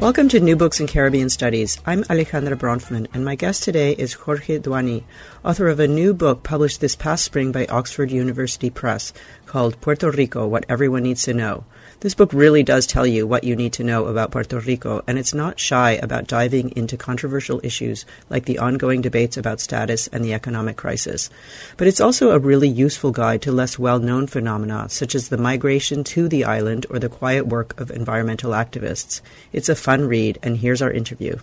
Welcome to New Books in Caribbean Studies. I'm Alejandra Bronfman, and my guest today is Jorge Duany, author of a new book published this past spring by Oxford University Press called Puerto Rico What Everyone Needs to Know. This book really does tell you what you need to know about Puerto Rico, and it's not shy about diving into controversial issues like the ongoing debates about status and the economic crisis. But it's also a really useful guide to less well known phenomena, such as the migration to the island or the quiet work of environmental activists. It's a fun read, and here's our interview.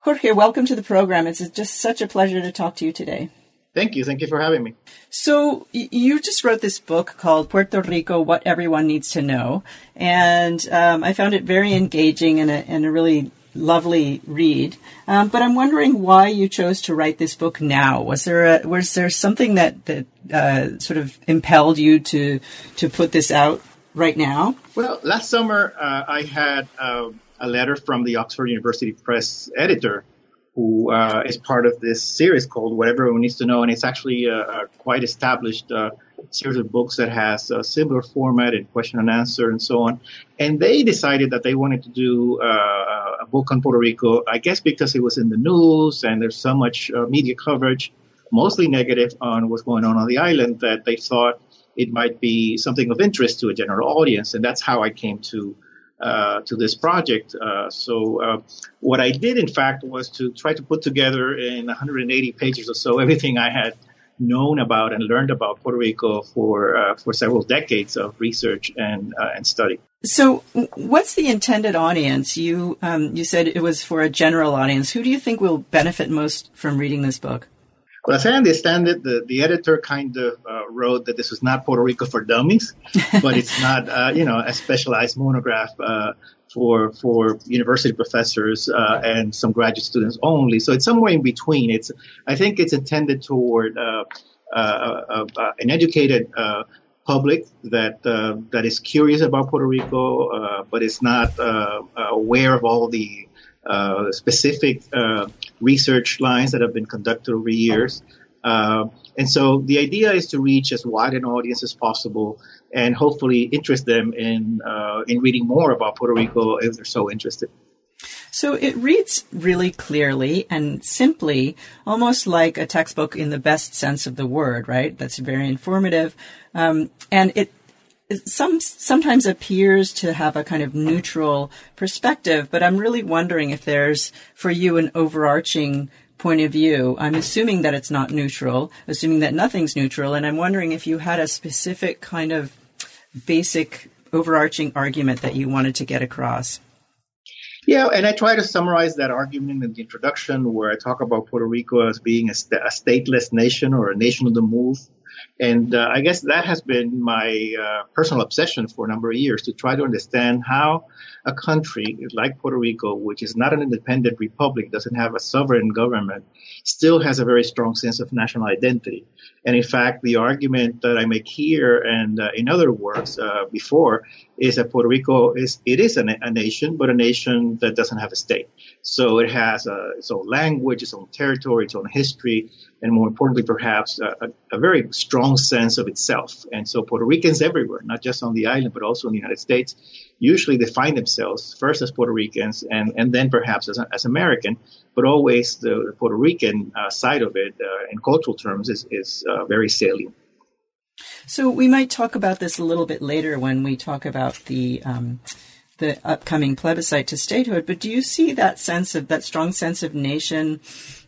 Jorge, welcome to the program. It's just such a pleasure to talk to you today. Thank you. Thank you for having me. So you just wrote this book called Puerto Rico: What Everyone Needs to Know, and um, I found it very engaging and a, and a really lovely read. Um, but I'm wondering why you chose to write this book now. Was there a, was there something that that uh, sort of impelled you to to put this out right now? Well, last summer uh, I had uh, a letter from the Oxford University Press editor who uh, is part of this series called What Everyone Needs to Know, and it's actually a, a quite established uh, series of books that has a similar format and question and answer and so on. And they decided that they wanted to do uh, a book on Puerto Rico, I guess because it was in the news and there's so much uh, media coverage, mostly negative on what's going on on the island, that they thought it might be something of interest to a general audience. And that's how I came to uh, to this project. Uh, so uh, what I did, in fact, was to try to put together in 180 pages or so everything I had known about and learned about Puerto Rico for uh, for several decades of research and uh, and study. So, what's the intended audience? You um, you said it was for a general audience. Who do you think will benefit most from reading this book? Well, as I understand it, the, the editor kind of uh, wrote that this was not Puerto Rico for dummies, but it's not, uh, you know, a specialized monograph uh, for for university professors uh, and some graduate students only. So it's somewhere in between. It's I think it's intended toward uh, uh, an educated public that that is curious about Puerto Rico, but is not aware of all the uh, specific uh, research lines that have been conducted over years. Uh, and so the idea is to reach as wide an audience as possible and hopefully interest them in, uh, in reading more about Puerto Rico if they're so interested. So it reads really clearly and simply, almost like a textbook in the best sense of the word, right? That's very informative. Um, and it some sometimes appears to have a kind of neutral perspective, but I'm really wondering if there's for you an overarching point of view. I'm assuming that it's not neutral, assuming that nothing's neutral, and I'm wondering if you had a specific kind of basic overarching argument that you wanted to get across. Yeah, and I try to summarize that argument in the introduction where I talk about Puerto Rico as being a, st- a stateless nation or a nation on the move and uh, I guess that has been my uh, personal obsession for a number of years to try to understand how a country like Puerto Rico, which is not an independent republic, doesn't have a sovereign government, still has a very strong sense of national identity. And in fact, the argument that I make here and uh, in other works uh, before is that Puerto Rico is it is a, a, nation, but a nation that doesn't have a state. So it has a, its own language, its own territory, its own history, and more importantly, perhaps a, a, very strong sense of itself. And so Puerto Ricans everywhere, not just on the island, but also in the United States, usually define themselves first as Puerto Ricans and, and then perhaps as, as American, but always the, the Puerto Rican uh, side of it uh, in cultural terms is, is uh, very salient. So we might talk about this a little bit later when we talk about the um, the upcoming plebiscite to statehood. But do you see that sense of that strong sense of nation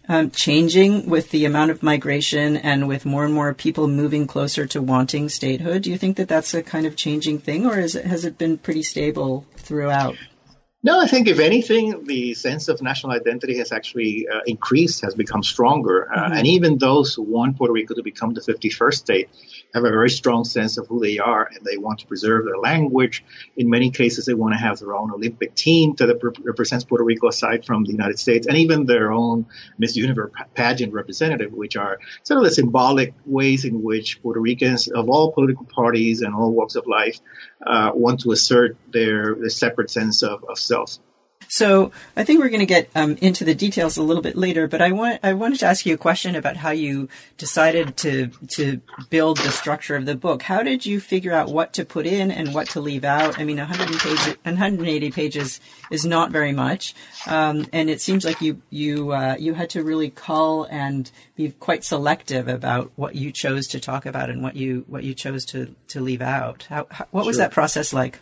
um, changing with the amount of migration and with more and more people moving closer to wanting statehood? Do you think that that's a kind of changing thing, or is it, has it been pretty stable throughout? No, I think if anything, the sense of national identity has actually uh, increased, has become stronger. Uh, mm-hmm. And even those who want Puerto Rico to become the 51st state have a very strong sense of who they are and they want to preserve their language. In many cases, they want to have their own Olympic team that represents Puerto Rico aside from the United States and even their own Miss Universe pageant representative, which are sort of the symbolic ways in which Puerto Ricans of all political parties and all walks of life uh, want to assert their, their separate sense of, of self. So I think we're going to get um, into the details a little bit later, but I want I wanted to ask you a question about how you decided to to build the structure of the book. How did you figure out what to put in and what to leave out? I mean, 100 pages, 180 pages is not very much, um, and it seems like you you uh, you had to really cull and be quite selective about what you chose to talk about and what you what you chose to to leave out. How, how what was that process like?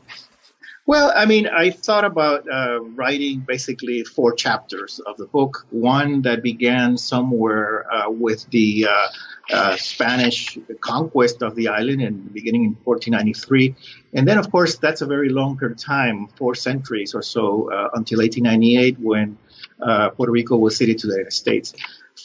Well, I mean, I thought about uh, writing basically four chapters of the book. One that began somewhere uh, with the uh, uh Spanish conquest of the island in beginning in 1493, and then of course that's a very longer time, four centuries or so, uh, until 1898 when uh, Puerto Rico was ceded to the United States.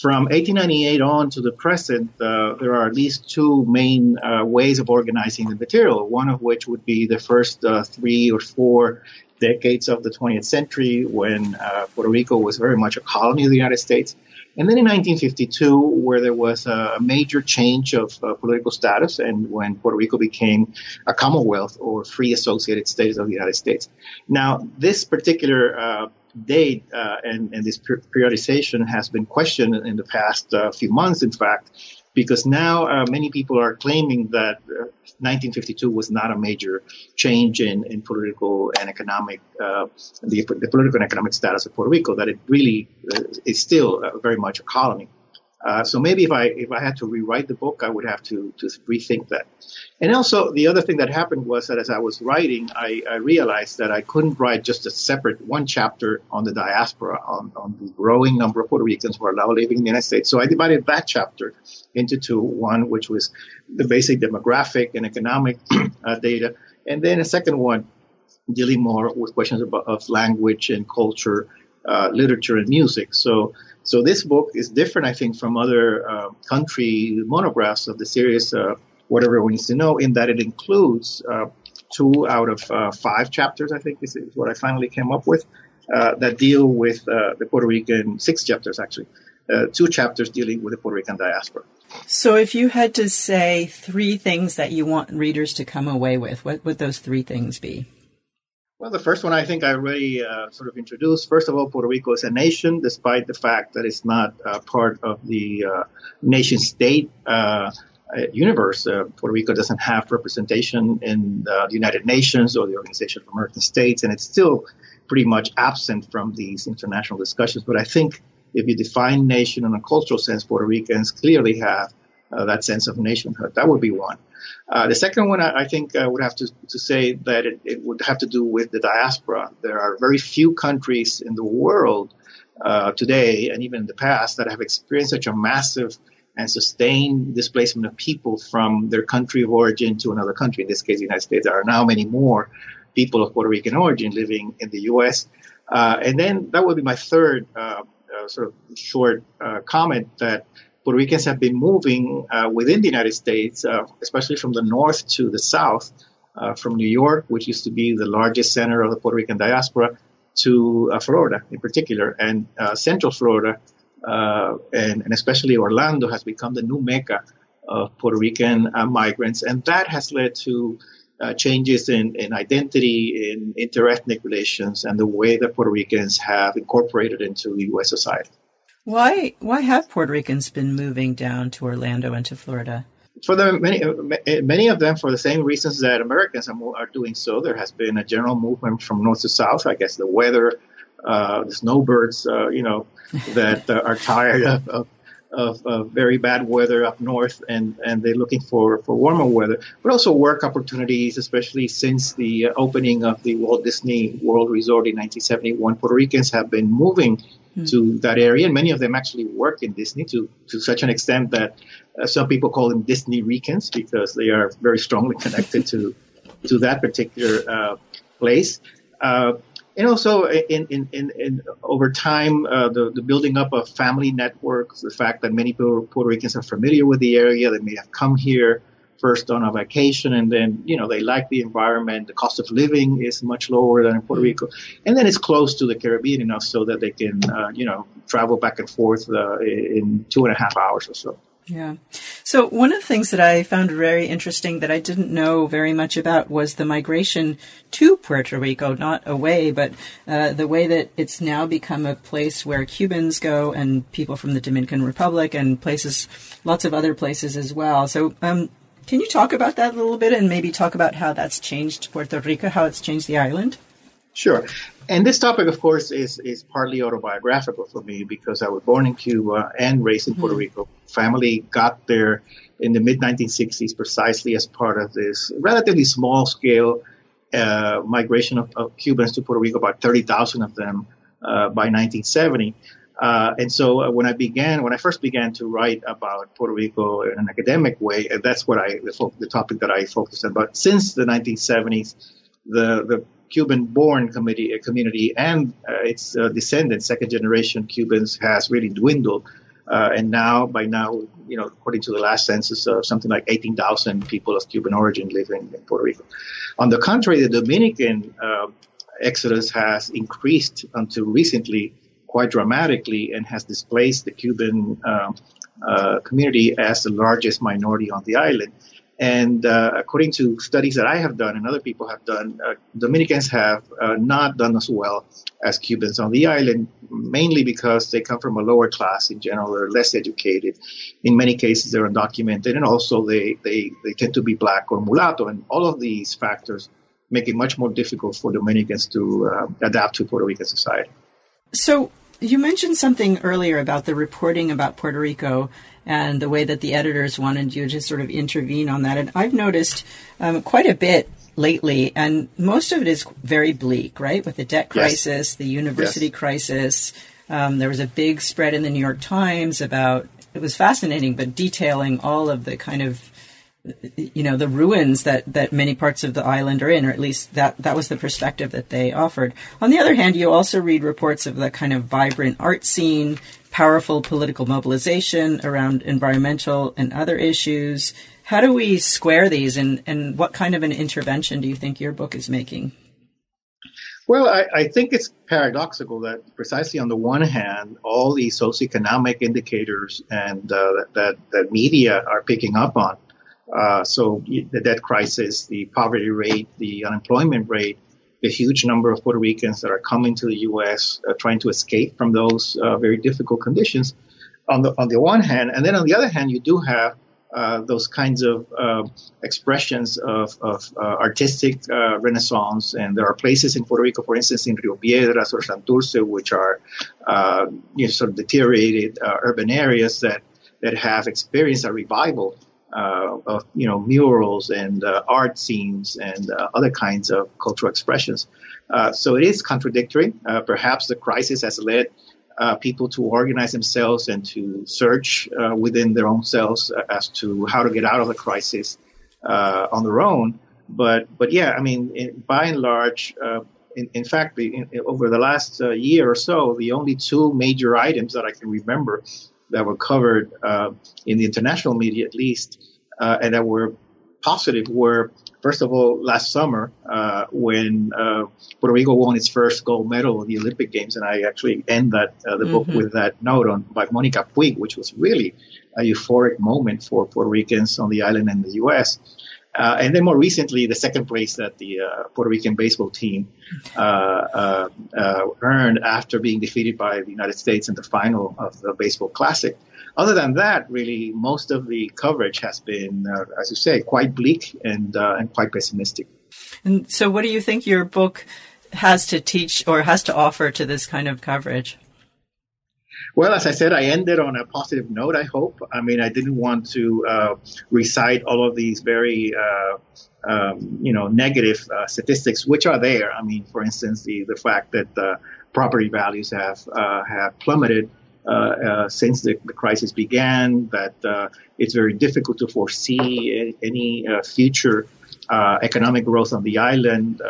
From 1898 on to the present, uh, there are at least two main uh, ways of organizing the material, one of which would be the first uh, three or four decades of the 20th century when uh, Puerto Rico was very much a colony of the United States. And then in 1952, where there was a major change of uh, political status and when Puerto Rico became a Commonwealth or free associated states of the United States. Now, this particular uh, date uh, and, and, this periodization has been questioned in the past uh, few months, in fact, because now uh, many people are claiming that 1952 uh, was not a major change in, in political and economic, uh, the, the, political and economic status of Puerto Rico, that it really uh, is still very much a colony. Uh, so maybe if I if I had to rewrite the book, I would have to to rethink that. And also the other thing that happened was that as I was writing, I, I realized that I couldn't write just a separate one chapter on the diaspora, on, on the growing number of Puerto Ricans who are now living in the United States. So I divided that chapter into two. One which was the basic demographic and economic uh, data, and then a second one dealing more with questions about, of language and culture, uh, literature and music. So so this book is different, I think, from other uh, country monographs of the series, uh, What Everyone Needs to Know, in that it includes uh, two out of uh, five chapters, I think is, is what I finally came up with, that deal with the Puerto Rican, six chapters actually, two chapters dealing with the Puerto Rican diaspora. So if you had to say three things that you want readers to come away with, what would those three things be? Well, the first one I think I already uh, sort of introduced. First of all, Puerto Rico is a nation, despite the fact that it's not uh, part of the uh, nation state uh, universe. Uh, Puerto Rico doesn't have representation in the United Nations or the Organization of American States, and it's still pretty much absent from these international discussions. But I think if you define nation in a cultural sense, Puerto Ricans clearly have uh, that sense of nationhood. That would be one. Uh, the second one, I, I think, uh, would have to, to say that it, it, would have to do with the diaspora. There are very few countries in the world uh, today, and even in the past, that have experienced such a massive and sustained displacement of people from their country of origin to another country. In this case, the United States. There are now many more people of Puerto Rican origin living in the U.S. Uh, and then that would be my third uh, uh, sort of short comment that Puerto Ricans have been moving uh, within the United States, uh, especially from the north to the south, uh, from New York, which used to be the largest center of the Puerto Rican diaspora, to uh, Florida in particular. And uh, Central Florida, uh, and, and, especially Orlando, has become the new mecca of Puerto Rican migrants. And that has led to changes in, in identity, in interethnic relations, and the way that Puerto Ricans have incorporated into U.S. society. Why why have Puerto Ricans been moving down to Orlando and to Florida? For the many many of them for the same reasons that Americans are, doing so. There has been a general movement from north to south. I guess the weather, uh, the snowbirds, uh, you know, that uh, are tired of, of of, of, very bad weather up north and, and they're looking for, for warmer weather, but also work opportunities, especially since the opening of the Walt Disney World Resort in 1971. Puerto Ricans have been moving mm. to that area, and many of them actually work in Disney to, to such an extent that uh, some people call them Disney Ricans because they are very strongly connected to to that particular uh, place. Uh, and also in, in, in, in over time, uh, the, the building up of family networks, the fact that many Puerto Ricans are familiar with the area, they may have come here first on a vacation and then, you know, they like the environment. The cost of living is much lower than in Puerto Rico. And then it's close to the Caribbean enough so that they can, uh, you know, travel back and forth uh, in two and a half hours or so. Yeah. So one of the things that I found very interesting that I didn't know very much about was the migration to Puerto Rico, not away, but uh, the way that it's now become a place where Cubans go and people from the Dominican Republic and places, lots of other places as well. So um, can you talk about that a little bit and maybe talk about how that's changed Puerto Rico, how it's changed the island? Sure. And this topic, of course, is, is partly autobiographical for me because I was born in Cuba and raised in Puerto mm-hmm. Rico. Family got there in the mid 1960s precisely as part of this relatively small scale uh, migration of, of, Cubans to Puerto Rico, about 30,000 of them uh, by 1970. Uh, and so uh, when I began, when I first began to write about Puerto Rico in an academic way, that's what I, the, the topic that I focused on. But since the 1970s, the, the Cuban-born community, community and uh, its uh, descendants, second-generation Cubans, has really dwindled. Uh, and now, by now, you know, according to the last census, uh, something like 18,000 people of Cuban origin live in, in, Puerto Rico. On the contrary, the Dominican uh, exodus has increased until recently quite dramatically and has displaced the Cuban um, uh, community as the largest minority on the island. And uh, according to studies that I have done and other people have done, uh, Dominicans have uh, not done as well as Cubans on the island, mainly because they come from a lower class in general. They're less educated. In many cases, they're undocumented, and also they, they, they tend to be black or mulatto. And all of these factors make it much more difficult for Dominicans to uh, adapt to Puerto Rican society. So, you mentioned something earlier about the reporting about Puerto Rico and the way that the editors wanted you to sort of intervene on that. And I've noticed um, quite a bit lately, and most of it is very bleak, right? With the debt crisis, yes. the university yes. crisis. Um, there was a big spread in the New York Times about it was fascinating, but detailing all of the kind of you know the ruins that that many parts of the island are in or at least that that was the perspective that they offered. On the other hand you also read reports of the kind of vibrant art scene powerful political mobilization around environmental and other issues. How do we square these and and what kind of an intervention do you think your book is making? Well, I, I, think it's paradoxical that precisely on the one hand, all these socioeconomic indicators and uh, that, that media are picking up on uh, so the debt crisis, the poverty rate, the unemployment rate, the huge number of Puerto Ricans that are coming to the U.S. Uh, trying to escape from those uh, very difficult conditions. On the on the one hand, and then on the other hand, you do have uh, those kinds of uh, expressions of, of artistic renaissance. And there are places in Puerto Rico, for instance, in Rio Piedras or Santurce, which are you know, sort of deteriorated urban areas that that have experienced a revival uh, of you know murals and uh, art scenes and uh, other kinds of cultural expressions. Uh, so it is contradictory. Uh, perhaps the crisis has led uh, people to organize themselves and to search within their own selves as to how to get out of the crisis on their own. But but yeah, I mean, by and large. In, in, fact, in, over the last year or so, the only two major items that I can remember that were covered uh, in the international media at least, uh, and that were positive were first of all last summer uh, when uh, Puerto Rico won its first gold medal in the Olympic Games, and I actually end that uh, the mm-hmm. book with that note on by Monica Puig, which was really a euphoric moment for Puerto Ricans on the island and the U.S. Uh, and then more recently, the second place that the uh, Puerto Rican baseball team uh, uh, uh, earned after being defeated by the United States in the final of the Baseball Classic. Other than that, really, most of the coverage has been, uh, as you say, quite bleak and and quite pessimistic. And so, what do you think your book has to teach or has to offer to this kind of coverage? Well, as I said, I ended on a positive note, I hope. I mean, I didn't want to uh, recite all of these very, uh, um, you know, negative uh, statistics, which are there. I mean, for instance, the, the fact that uh, property values have, uh, have plummeted uh, since the, the, crisis began, that it's very difficult to foresee any, future economic growth on the island,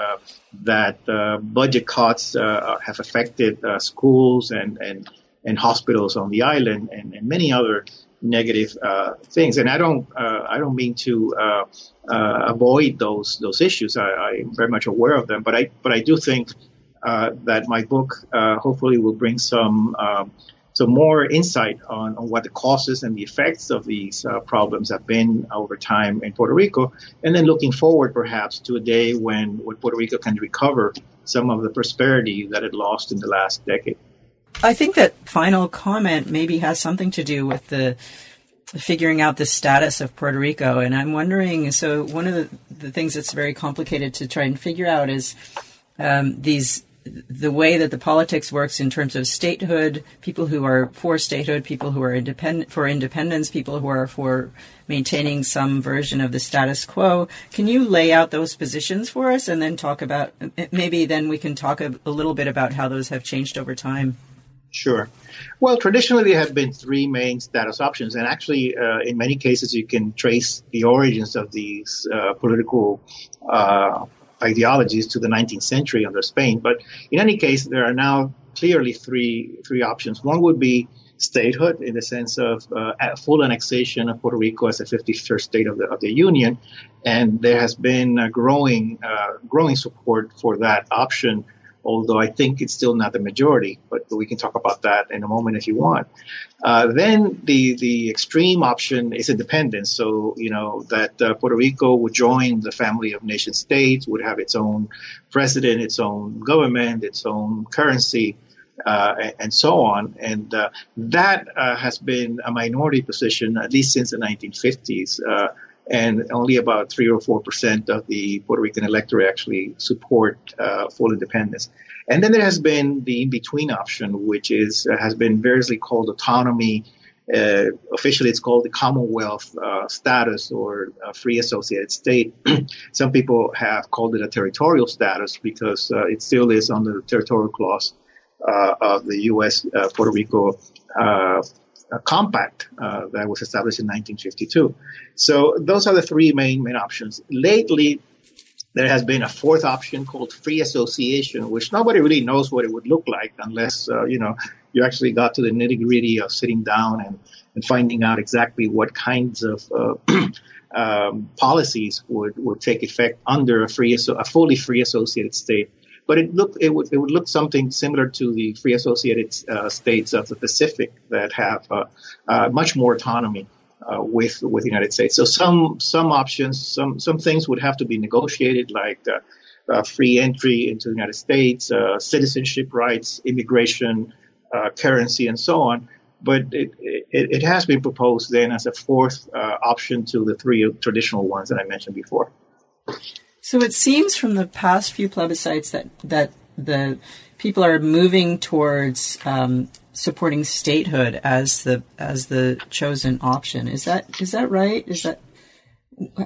that budget cuts have affected schools and, and and hospitals on the island and, and many other negative uh, things. And I don't uh, I don't mean to uh, uh avoid those those issues. I, am very much aware of them, but I but I do think uh, that my book uh, hopefully will bring some so more insight on, on what the causes and the effects of these problems have been over time in Puerto Rico, and then looking forward perhaps to a day when, when Puerto Rico can recover some of the prosperity that it lost in the last decade. I think that final comment maybe has something to do with the figuring out the status of Puerto Rico. And I'm wondering so, one of the, the things that's very complicated to try and figure out is um, these the way that the politics works in terms of statehood, people who are for statehood, people who are independent for independence, people who are for maintaining some version of the status quo. Can you lay out those positions for us and then talk about maybe then we can talk a, a little bit about how those have changed over time? Sure. Well, traditionally there have been three main status options, and actually, uh, in many cases, you can trace the origins of these uh, political uh, ideologies to the 19th century under Spain. But in any case, there are now clearly three three options. One would be statehood in the sense of uh, full annexation of Puerto Rico as a 51st state of the, of the Union, and there has been growing uh, growing support for that option although I think it's still not the majority, but we can talk about that in a moment if you want. Uh, then the the extreme option is independence. So you know that uh, Puerto Rico would join the family of nation states, would have its own president, its own government, its own currency. Uh, and, and, so on. And uh, that uh, has been a minority position at least since the 1950s uh, and only about three or four percent of the Puerto Rican electorate actually support uh, full independence. And then there has been the in-between option, which is uh, has been variously called autonomy. Uh, officially, it's called the Commonwealth uh, status or free associated state. Some people have called it a territorial status because uh, it still is under the territorial clause uh, of the U.S. Puerto Rico compact uh, that was established in 1952. So those are the three main main options. Lately, there has been a fourth option called free association, which nobody really knows what it would look like unless uh, you know you actually got to the nitty gritty of sitting down and, and finding out exactly what kinds of uh, um, policies would, would take effect under a free a fully free associated state but it it would it would look something similar to the free associated uh, states of the Pacific that have uh, uh, much more autonomy uh, with with the United States. So some some options, some some things would have to be negotiated, like uh, uh, free entry into the United States, citizenship rights, immigration, currency, and so on. But it, it, it, has been proposed then as a fourth option to the three traditional ones that I mentioned before. So it seems from the past few plebiscites that that the people are moving towards um, supporting statehood as the as the chosen option. Is that is that right? Is that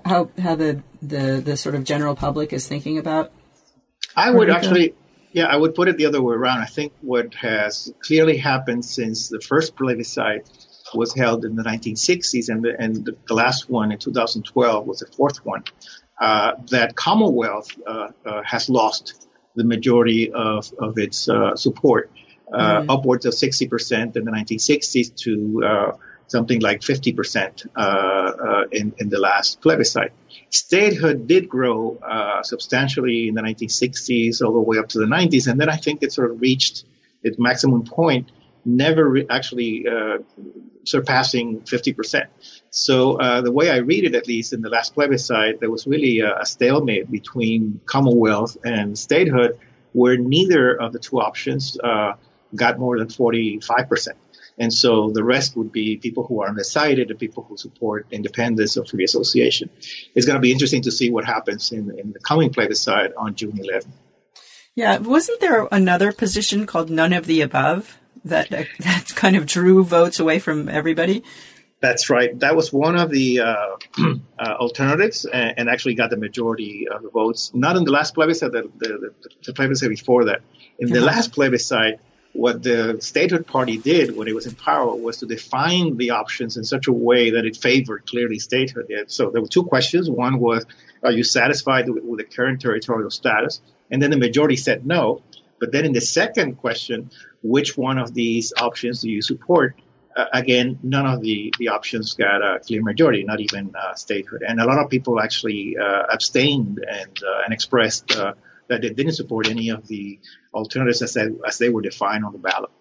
how how the the the sort of general public is thinking about? I would actually. Yeah, I would put it the other way around. I think what has clearly happened since the first plebiscite was held in the 1960s, and the, and the last one in 2012 was the fourth one that Commonwealth uh, uh, has lost the majority of, of its uh, support, uh, mm-hmm. upwards of 60% in the 1960s to uh, something like 50% in, in the last plebiscite. Statehood did grow substantially in the 1960s all the way up to the 90s, and then I think it sort of reached its maximum point, never re- actually surpassing 50%. So uh, the way I read it, at least in the last plebiscite, there was really a, a stalemate between Commonwealth and statehood, where neither of the two options uh, got more than 45%. And so the rest would be people who are undecided and people who support independence or free association. It's going to be interesting to see what happens in, in the coming plebiscite on June 11th. Yeah, wasn't there another position called none of the above that that kind of drew votes away from everybody? That's right. That was one of the uh, uh, alternatives, and, and, actually got the majority of the votes. Not in the last plebiscite, the, the, the plebiscite before that. In the last plebiscite, what the statehood party did when it was in power was to define the options in such a way that it favored clearly statehood. So there were two questions. One was, are you satisfied with, with the current territorial status? And then the majority said no. But then in the second question, which one of these options do you support? uh, again, none of the, the options got a clear majority, not even uh, statehood. And a lot of people actually uh, abstained and, uh, and expressed uh, that they didn't support any of the alternatives as they, as they were defined on the ballot.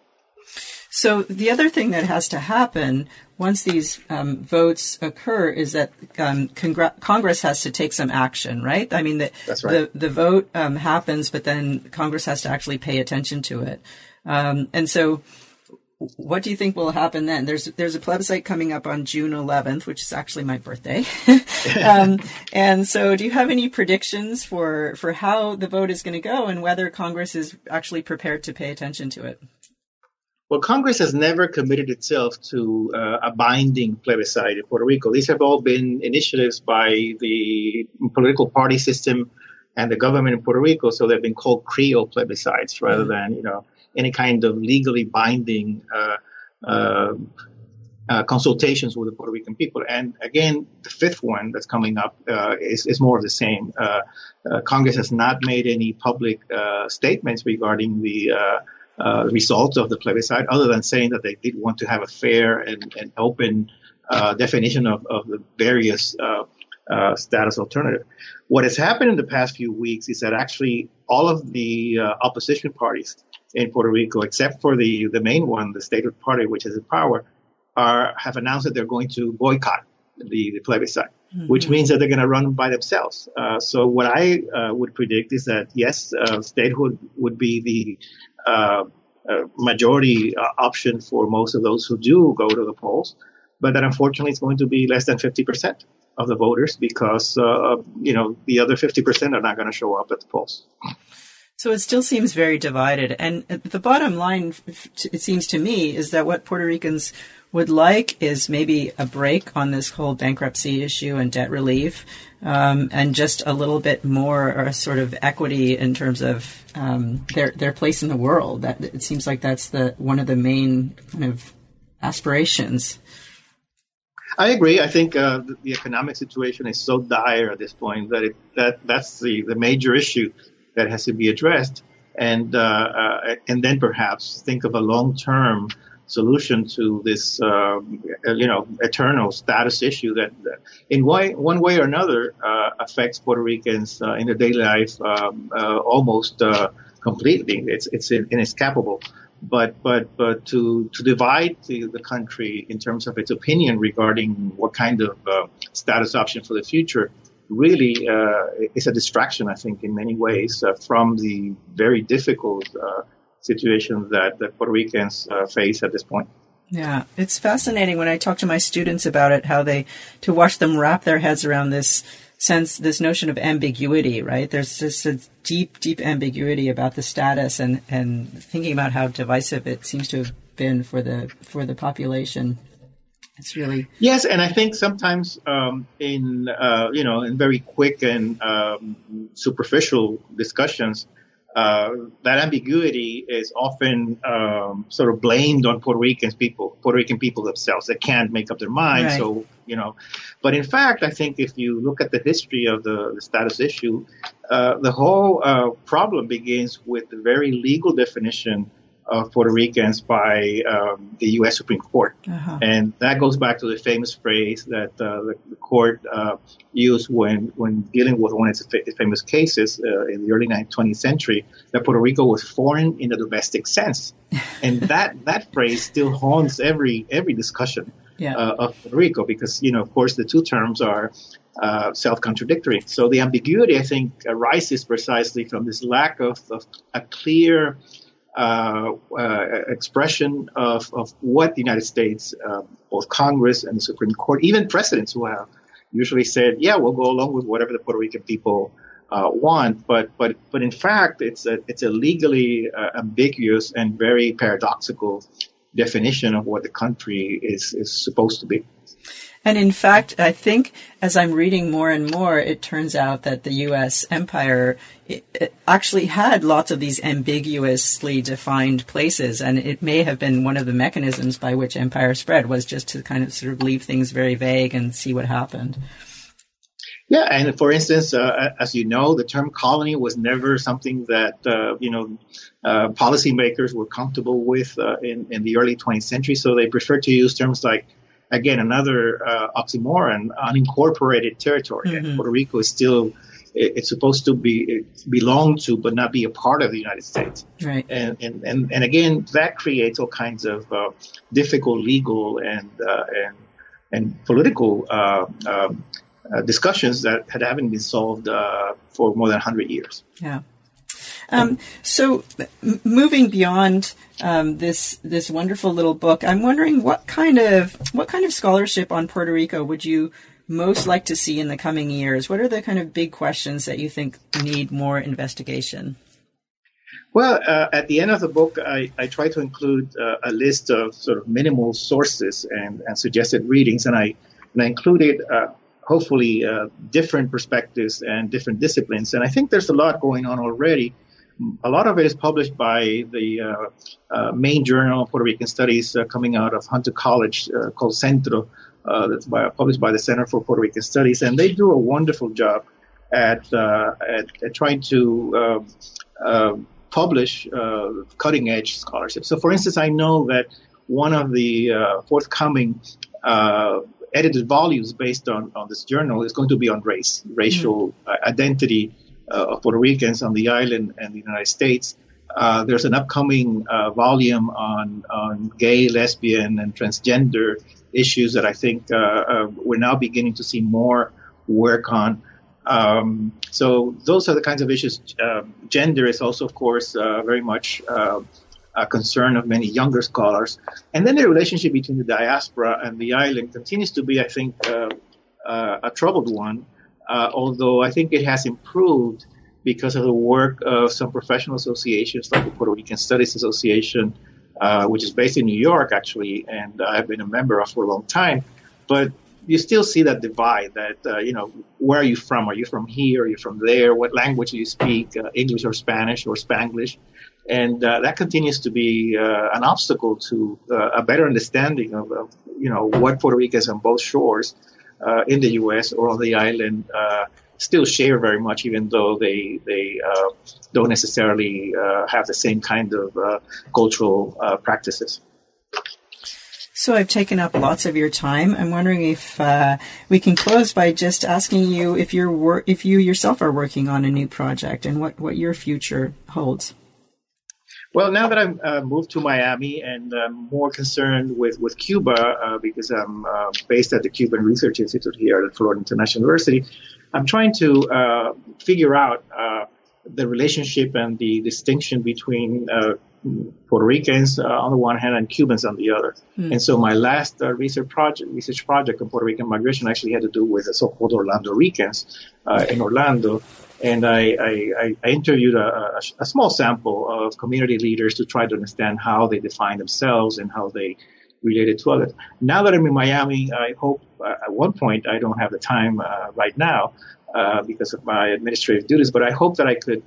So the other thing that has to happen once these um, votes occur is that um, Congre- Congress has to take some action, right? I mean, the right. the, the vote um, happens, but then Congress has to actually pay attention to it. Um, and so, what do you think will happen then? There's there's a plebiscite coming up on June 11th, which is actually my birthday. um, and so, do you have any predictions for for how the vote is going to go and whether Congress is actually prepared to pay attention to it? Well, Congress has never committed itself to uh, a binding plebiscite in Puerto Rico. These have all been initiatives by the political party system and the government in Puerto Rico. So they've been called Creole plebiscites rather mm-hmm. than, you know, any kind of legally binding uh, uh, uh, consultations with the Puerto Rican people. And again, the fifth one that's coming up is, is, more of the same. Congress has not made any public statements regarding the uh, results of the plebiscite, other than saying that they did want to have a fair and, and open uh, definition of, of the various uh, uh status alternative. What has happened in the past few weeks is that actually all of the uh, opposition parties in Puerto Rico, except for the the main one, the Statehood Party, which is in power, are have announced that they're going to boycott the, the plebiscite. Mm-hmm. Which means that they're going to run by themselves. Uh, so what I would predict is that yes, statehood would be the uh, majority uh, option for most of those who do go to the polls, but that unfortunately it's going to be less than 50% of the voters because, uh, you know, the other 50% are not going to show up at the polls. So it still seems very divided. And the bottom line, it seems to me, is that what Puerto Ricans would like is maybe a break on this whole bankruptcy issue and debt relief, um, and just a little bit more or sort of equity in terms of um, their their place in the world. That it seems like that's the one of the main kind of aspirations. I agree. I think uh, the, the, economic situation is so dire at this point that it, that that's the, the major issue that has to be addressed, and uh, uh, and then perhaps think of a long term solution to this, uh, you know, eternal status issue that, that in way, one way or another, uh, affects Puerto Ricans uh, in their daily life um, uh, almost completely. It's it's inescapable. But but but to to divide the, the country in terms of its opinion regarding what kind of uh, status option for the future really is a distraction, I think, in many ways from the very difficult situation that, that Puerto Ricans uh, face at this point. Yeah, it's fascinating when I talk to my students about it, how they, to watch them wrap their heads around this sense, this notion of ambiguity, right? There's just a deep, deep ambiguity about the status and, and thinking about how divisive it seems to have been for the, for the population. It's really yes, and I think sometimes um, in uh, you know in very quick and um, superficial discussions, uh, that ambiguity is often um, sort of blamed on Puerto Ricans people, Puerto Rican people themselves. They can't make up their mind. Right. So, you know, but in fact, I think if you look at the history of the, the status issue, uh, the whole uh, problem begins with the very legal definition of Puerto Ricans by um, the U.S. Supreme Court. Uh-huh. And that goes back to the famous phrase that uh, the, the, court uh, used when, when dealing with one of its famous cases uh, in the early 20th century, that Puerto Rico was foreign in the domestic sense. and that, that phrase still haunts every, every discussion yeah. Uh, of Puerto Rico because, you know, of course, the two terms are uh, self-contradictory. So the ambiguity, I think, arises precisely from this lack of, of a clear uh, uh, expression of, of what the United States, uh, both Congress and the Supreme Court, even presidents who have usually said, yeah, we'll go along with whatever the Puerto Rican people uh, want. But, but, but in fact, it's a, it's a legally uh, ambiguous and very paradoxical definition of what the country is, is supposed to be. And in fact, I think as I'm reading more and more, it turns out that the U.S. empire actually had lots of these ambiguously defined places, and it may have been one of the mechanisms by which empire spread was just to kind of sort of leave things very vague and see what happened. Yeah, and for instance, uh, as you know, the term colony was never something that uh, you know uh, policymakers were comfortable with uh, in in the early 20th century. So they preferred to use terms like again, another uh, oxymoron, unincorporated territory. Mm-hmm. Puerto Rico is still it, it's supposed to be belong to, but not be a part of the United States. Right. And and and, and again, that creates all kinds of uh, difficult legal and uh, and and political uh, um, uh, discussions that had haven't been solved uh, for more than 100 years. Yeah. Um, so, m- moving beyond um, this this wonderful little book, I'm wondering what kind of what kind of scholarship on Puerto Rico would you most like to see in the coming years? What are the kind of big questions that you think need more investigation? Well, uh, at the end of the book, I, I try to include uh, a list of sort of minimal sources and, and suggested readings, and I and I included uh, hopefully uh, different perspectives and different disciplines. And I think there's a lot going on already. A lot of it is published by the uh, uh, main journal of Puerto Rican Studies uh, coming out of Hunter College uh, called Centro, uh, that's by, published by the Center for Puerto Rican Studies, and they do a wonderful job at at, at, trying to um, publish cutting edge scholarship. So, for instance, I know that one of the forthcoming edited volumes based on, on this journal is going to be on race, racial mm-hmm. identity of Puerto Ricans on the island and the United States. Uh, there's an upcoming uh, volume on, on gay, lesbian, and transgender issues that I think uh, uh, we're now beginning to see more work on. Um, so those are the kinds of issues. Uh, gender is also, of course, very much a concern of many younger scholars. And then the relationship between the diaspora and the island continues to be, I think, uh, uh, a troubled one, uh, although I think it has improved because of the work of some professional associations like the Puerto Rican Studies Association, uh, which is based in New York, actually, and I've been a member of for a long time. But you still see that divide that, uh, you know, where are you from? Are you from here? Are you from there? What language do you speak? Uh, English or Spanish or Spanglish? and uh, that continues to be uh, an obstacle to a better understanding of, of, you know what Puerto Rico is on both shores uh, in the U.S. or on the island uh, still share very much, even though they they uh, don't necessarily have the same kind of cultural practices. So I've taken up lots of your time. I'm wondering if we can close by just asking you if you're wor- if you yourself are working on a new project and what, what your future holds. Well, now that I've uh, moved to Miami and I'm more concerned with, with Cuba uh, because I'm uh, based at the Cuban Research Institute here at Florida International University, I'm trying to uh, figure out uh, the relationship and the distinction between uh, Puerto Ricans on the one hand and Cubans on the other. Mm. And so my last research project research project on Puerto Rican migration actually had to do with the so-called Orlando Ricans in Orlando and I, I, I interviewed a, a, small sample of community leaders to try to understand how they define themselves and how they related to others. Now that I'm in Miami, I hope uh, at one point I don't have the time uh, right now uh, because of my administrative duties, but I hope that I could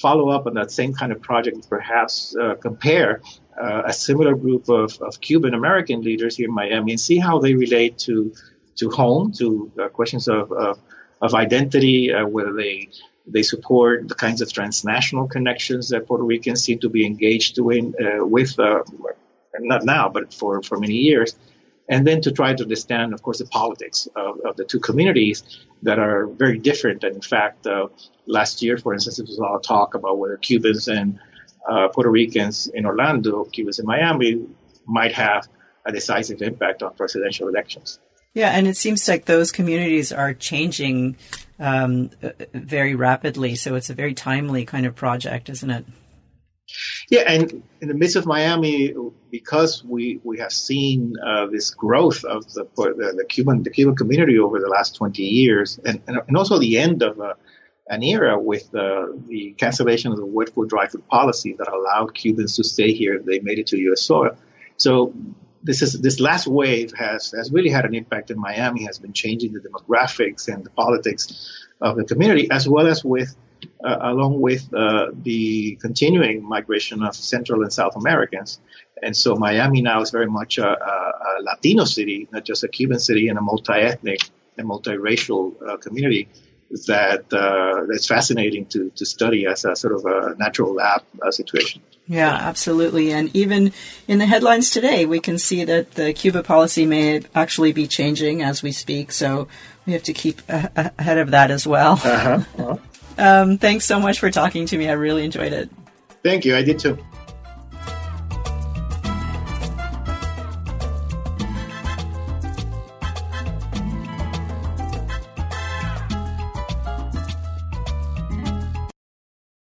follow up on that same kind of project, and perhaps uh, compare uh, a similar group of, of Cuban American leaders here in Miami and see how they relate to to home, to uh, questions of, of of identity, whether they they support the kinds of transnational connections that Puerto Ricans seem to be engaged in, uh, with, uh, not now, but for, for many years. And then to try to understand, of course, the politics of, of the two communities that are very different. And in fact, uh, last year, for instance, there was a lot of talk about whether Cubans and uh, Puerto Ricans in Orlando, Cubans in Miami, might have a decisive impact on presidential elections. Yeah, and it seems like those communities are changing um, very rapidly. So it's a very timely kind of project, isn't it? Yeah, and in the midst of Miami, because we, we have seen uh, this growth of the, the, the Cuban the Cuban community over the last 20 years, and, and also the end of uh, an era with uh, the cancellation of the wet foot dry foot policy that allowed Cubans to stay here. They made it to U.S. soil. So this is this last wave has has really had an impact in Miami. Has been changing the demographics and the politics of the community, as well as with uh, along with uh, the continuing migration of Central and South Americans. And so Miami now is very much a, a, a Latino city, not just a Cuban city, and a multi-ethnic and multiracial uh, community that uh, that's fascinating to, to study as a sort of a natural lab uh, situation. Yeah, absolutely. And even in the headlines today, we can see that the Cuba policy may actually be changing as we speak. So we have to keep a- ahead of that as well. Uh-huh. Well, Um, thanks so much for talking to me. I really enjoyed it. Thank you. I did too.